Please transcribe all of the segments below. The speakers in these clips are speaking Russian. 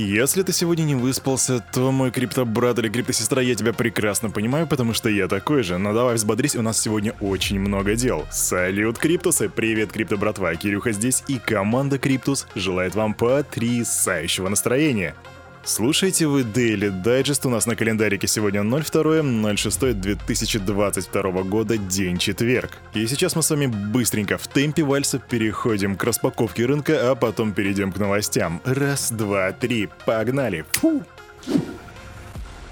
Если ты сегодня не выспался, то мой криптобрат или криптосестра, я тебя прекрасно понимаю, потому что я такой же. Но давай взбодрись, у нас сегодня очень много дел. Салют, Криптусы! Привет, криптобратва! Кирюха здесь и команда Криптус желает вам потрясающего настроения. Слушайте вы Daily Digest, у нас на календарике сегодня 02.06.2022 года, день четверг. И сейчас мы с вами быстренько в темпе вальса переходим к распаковке рынка, а потом перейдем к новостям. Раз, два, три, погнали! Фу!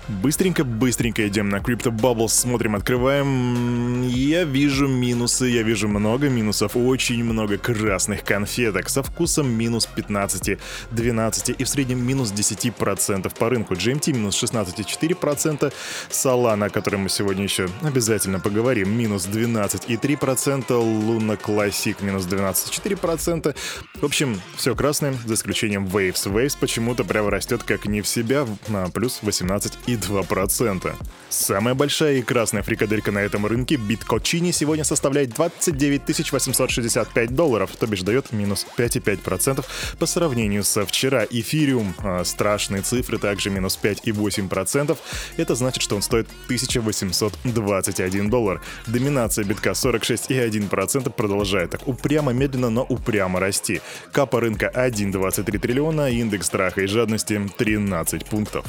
Быстренько-быстренько идем на Crypto Bubbles, смотрим, открываем. Я вижу минусы, я вижу много минусов, очень много красных конфеток со вкусом минус 15, 12 и в среднем минус 10% по рынку. GMT минус 16,4%, Solana, о которой мы сегодня еще обязательно поговорим, минус 12,3%, Luna Classic минус 12,4%. В общем, все красное, за исключением Waves. Waves почему-то прямо растет как не в себя, на плюс 18,2%. 2%. Самая большая и красная фрикаделька на этом рынке биткочини сегодня составляет 29 865 долларов, то бишь дает минус 5,5% по сравнению со вчера. Эфириум, а, страшные цифры, также минус 5,8%. Это значит, что он стоит 1821 доллар. Доминация битка 46,1% продолжает так упрямо, медленно, но упрямо расти. Капа рынка 1,23 триллиона, индекс страха и жадности 13 пунктов.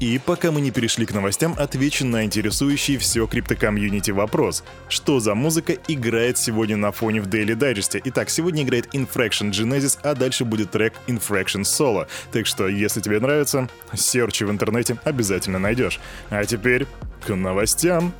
И пока мы не перешли к новостям, отвечу на интересующий все криптокомьюнити вопрос. Что за музыка играет сегодня на фоне в Daily Digest? Итак, сегодня играет Infraction Genesis, а дальше будет трек Infraction Solo. Так что, если тебе нравится, серчи в интернете обязательно найдешь. А теперь к новостям.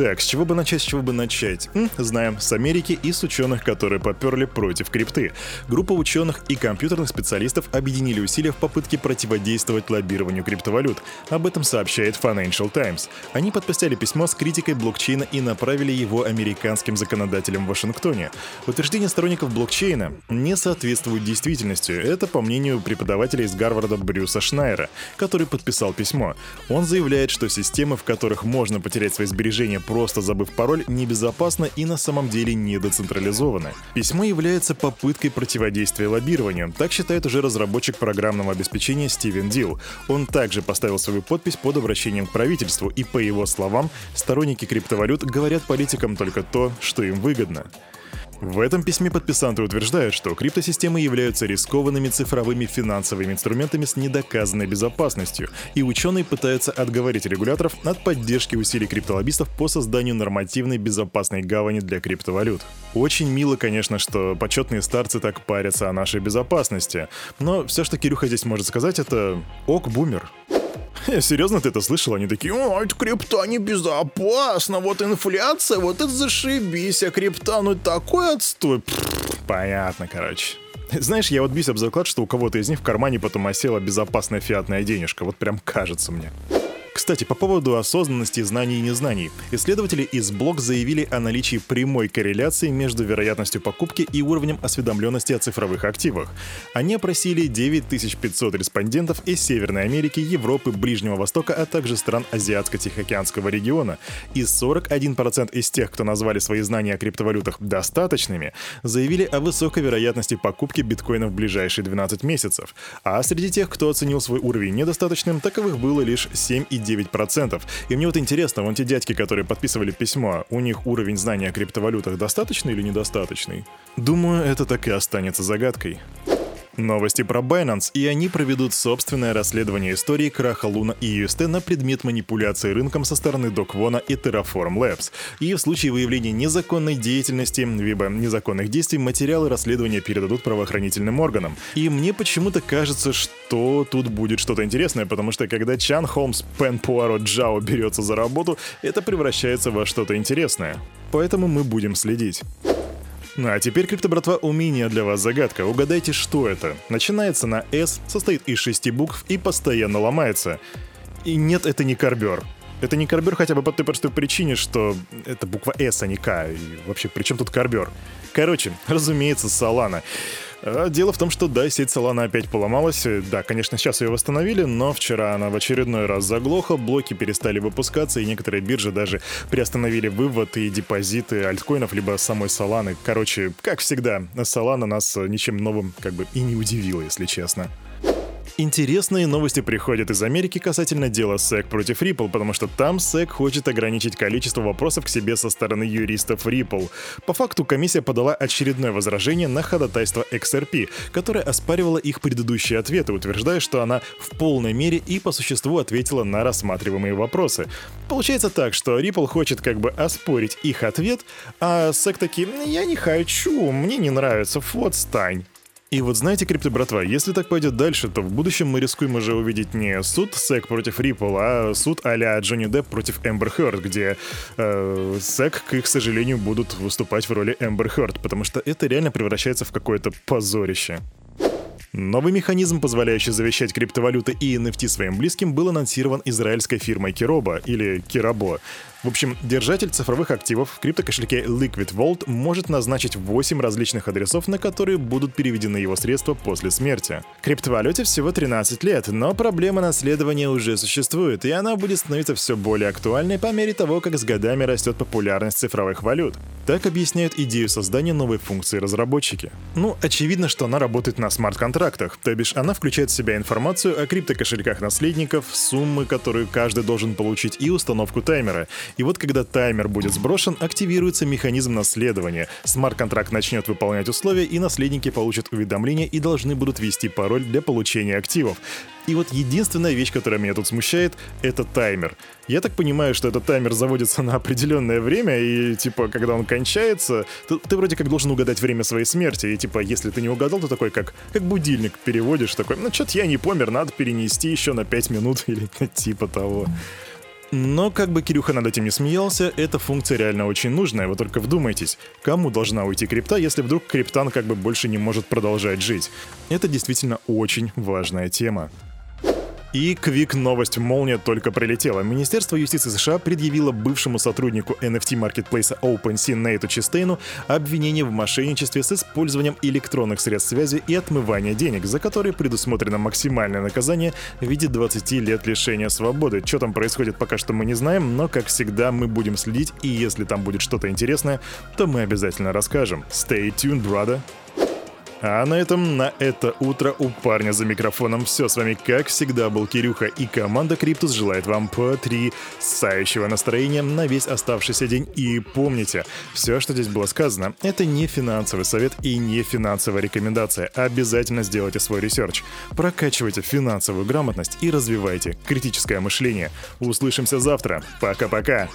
Так, с чего бы начать, с чего бы начать? М, знаем, с Америки и с ученых, которые поперли против крипты. Группа ученых и компьютерных специалистов объединили усилия в попытке противодействовать лоббированию криптовалют. Об этом сообщает Financial Times. Они подписали письмо с критикой блокчейна и направили его американским законодателям в Вашингтоне. Утверждение сторонников блокчейна не соответствует действительности. Это по мнению преподавателя из Гарварда Брюса Шнайера, который подписал письмо. Он заявляет, что системы, в которых можно потерять свои сбережения просто забыв пароль, небезопасно и на самом деле не децентрализовано. Письмо является попыткой противодействия лоббированию, так считает уже разработчик программного обеспечения Стивен Дил. Он также поставил свою подпись под обращением к правительству, и по его словам, сторонники криптовалют говорят политикам только то, что им выгодно. В этом письме подписанты утверждают, что криптосистемы являются рискованными цифровыми финансовыми инструментами с недоказанной безопасностью, и ученые пытаются отговорить регуляторов от поддержки усилий криптолоббистов по созданию нормативной безопасной гавани для криптовалют. Очень мило, конечно, что почетные старцы так парятся о нашей безопасности, но все, что Кирюха здесь может сказать, это «ок, бумер». Серьезно, ты это слышал? Они такие, о, это крипта небезопасно, вот инфляция, вот это зашибись, а крипта, ну такой отстой. понятно, короче. Знаешь, я вот бьюсь об заклад, что у кого-то из них в кармане потом осела безопасная фиатная денежка. Вот прям кажется мне. Кстати, по поводу осознанности знаний и незнаний. Исследователи из Блок заявили о наличии прямой корреляции между вероятностью покупки и уровнем осведомленности о цифровых активах. Они опросили 9500 респондентов из Северной Америки, Европы, Ближнего Востока, а также стран Азиатско-Тихоокеанского региона. И 41% из тех, кто назвали свои знания о криптовалютах достаточными, заявили о высокой вероятности покупки биткоина в ближайшие 12 месяцев. А среди тех, кто оценил свой уровень недостаточным, таковых было лишь 7,9%. 9%. И мне вот интересно, вон те дядьки, которые подписывали письмо, у них уровень знания о криптовалютах достаточный или недостаточный? Думаю, это так и останется загадкой. Новости про Binance, и они проведут собственное расследование истории краха Луна и UST на предмет манипуляции рынком со стороны Доквона и Terraform Labs. И в случае выявления незаконной деятельности, либо незаконных действий, материалы расследования передадут правоохранительным органам. И мне почему-то кажется, что тут будет что-то интересное, потому что когда Чан Холмс Пен Пуаро Джао берется за работу, это превращается во что-то интересное. Поэтому мы будем следить. Ну а теперь, крипто-братва, умение для вас загадка. Угадайте, что это. Начинается на S, состоит из шести букв и постоянно ломается. И нет, это не карбер. Это не карбер хотя бы по той простой причине, что это буква S, а не К. И вообще, при чем тут карбер? Короче, разумеется, Solana. А, дело в том, что да, сеть Solana опять поломалась. Да, конечно, сейчас ее восстановили, но вчера она в очередной раз заглохла, блоки перестали выпускаться, и некоторые биржи даже приостановили вывод и депозиты альткоинов, либо самой Solana. Короче, как всегда, Solana нас ничем новым как бы и не удивила, если честно. Интересные новости приходят из Америки касательно дела SEC против Ripple, потому что там SEC хочет ограничить количество вопросов к себе со стороны юристов Ripple. По факту комиссия подала очередное возражение на ходатайство XRP, которое оспаривало их предыдущие ответы, утверждая, что она в полной мере и по существу ответила на рассматриваемые вопросы. Получается так, что Ripple хочет как бы оспорить их ответ, а SEC таки «я не хочу, мне не нравится, вот стань». И вот знаете, крипто братва, если так пойдет дальше, то в будущем мы рискуем уже увидеть не суд SEC против Ripple, а суд а-ля Джонни Депп против Эмбер Хёрд, где э, SEC, к их сожалению, будут выступать в роли Эмбер Хёрд, потому что это реально превращается в какое-то позорище. Новый механизм, позволяющий завещать криптовалюты и NFT своим близким, был анонсирован израильской фирмой Kiroba или Kirabo. В общем, держатель цифровых активов в криптокошельке Liquid Vault может назначить 8 различных адресов, на которые будут переведены его средства после смерти. Криптовалюте всего 13 лет, но проблема наследования уже существует, и она будет становиться все более актуальной по мере того, как с годами растет популярность цифровых валют. Так объясняют идею создания новой функции разработчики. Ну, очевидно, что она работает на смарт-контрактах, то бишь она включает в себя информацию о криптокошельках наследников, суммы, которые каждый должен получить, и установку таймера. И вот когда таймер будет сброшен, активируется механизм наследования. Смарт-контракт начнет выполнять условия, и наследники получат уведомления и должны будут ввести пароль для получения активов. И вот единственная вещь, которая меня тут смущает, это таймер. Я так понимаю, что этот таймер заводится на определенное время, и типа, когда он кончается, ты, ты вроде как должен угадать время своей смерти. И типа, если ты не угадал, то такой как, как будильник переводишь, такой, ну что-то я не помер, надо перенести еще на 5 минут или типа того. Но как бы Кирюха над этим не смеялся, эта функция реально очень нужная, вы только вдумайтесь, кому должна уйти крипта, если вдруг криптан как бы больше не может продолжать жить? Это действительно очень важная тема. И квик новость молния только прилетела. Министерство юстиции США предъявило бывшему сотруднику NFT-маркетплейса OpenSea Нейту Чистейну обвинение в мошенничестве с использованием электронных средств связи и отмывания денег, за которые предусмотрено максимальное наказание в виде 20 лет лишения свободы. Что там происходит, пока что мы не знаем, но, как всегда, мы будем следить, и если там будет что-то интересное, то мы обязательно расскажем. Stay tuned, brother! А на этом, на это утро у парня за микрофоном все. С вами, как всегда, был Кирюха, и команда Криптус желает вам потрясающего настроения на весь оставшийся день. И помните, все, что здесь было сказано, это не финансовый совет и не финансовая рекомендация. Обязательно сделайте свой research. Прокачивайте финансовую грамотность и развивайте критическое мышление. Услышимся завтра. Пока-пока.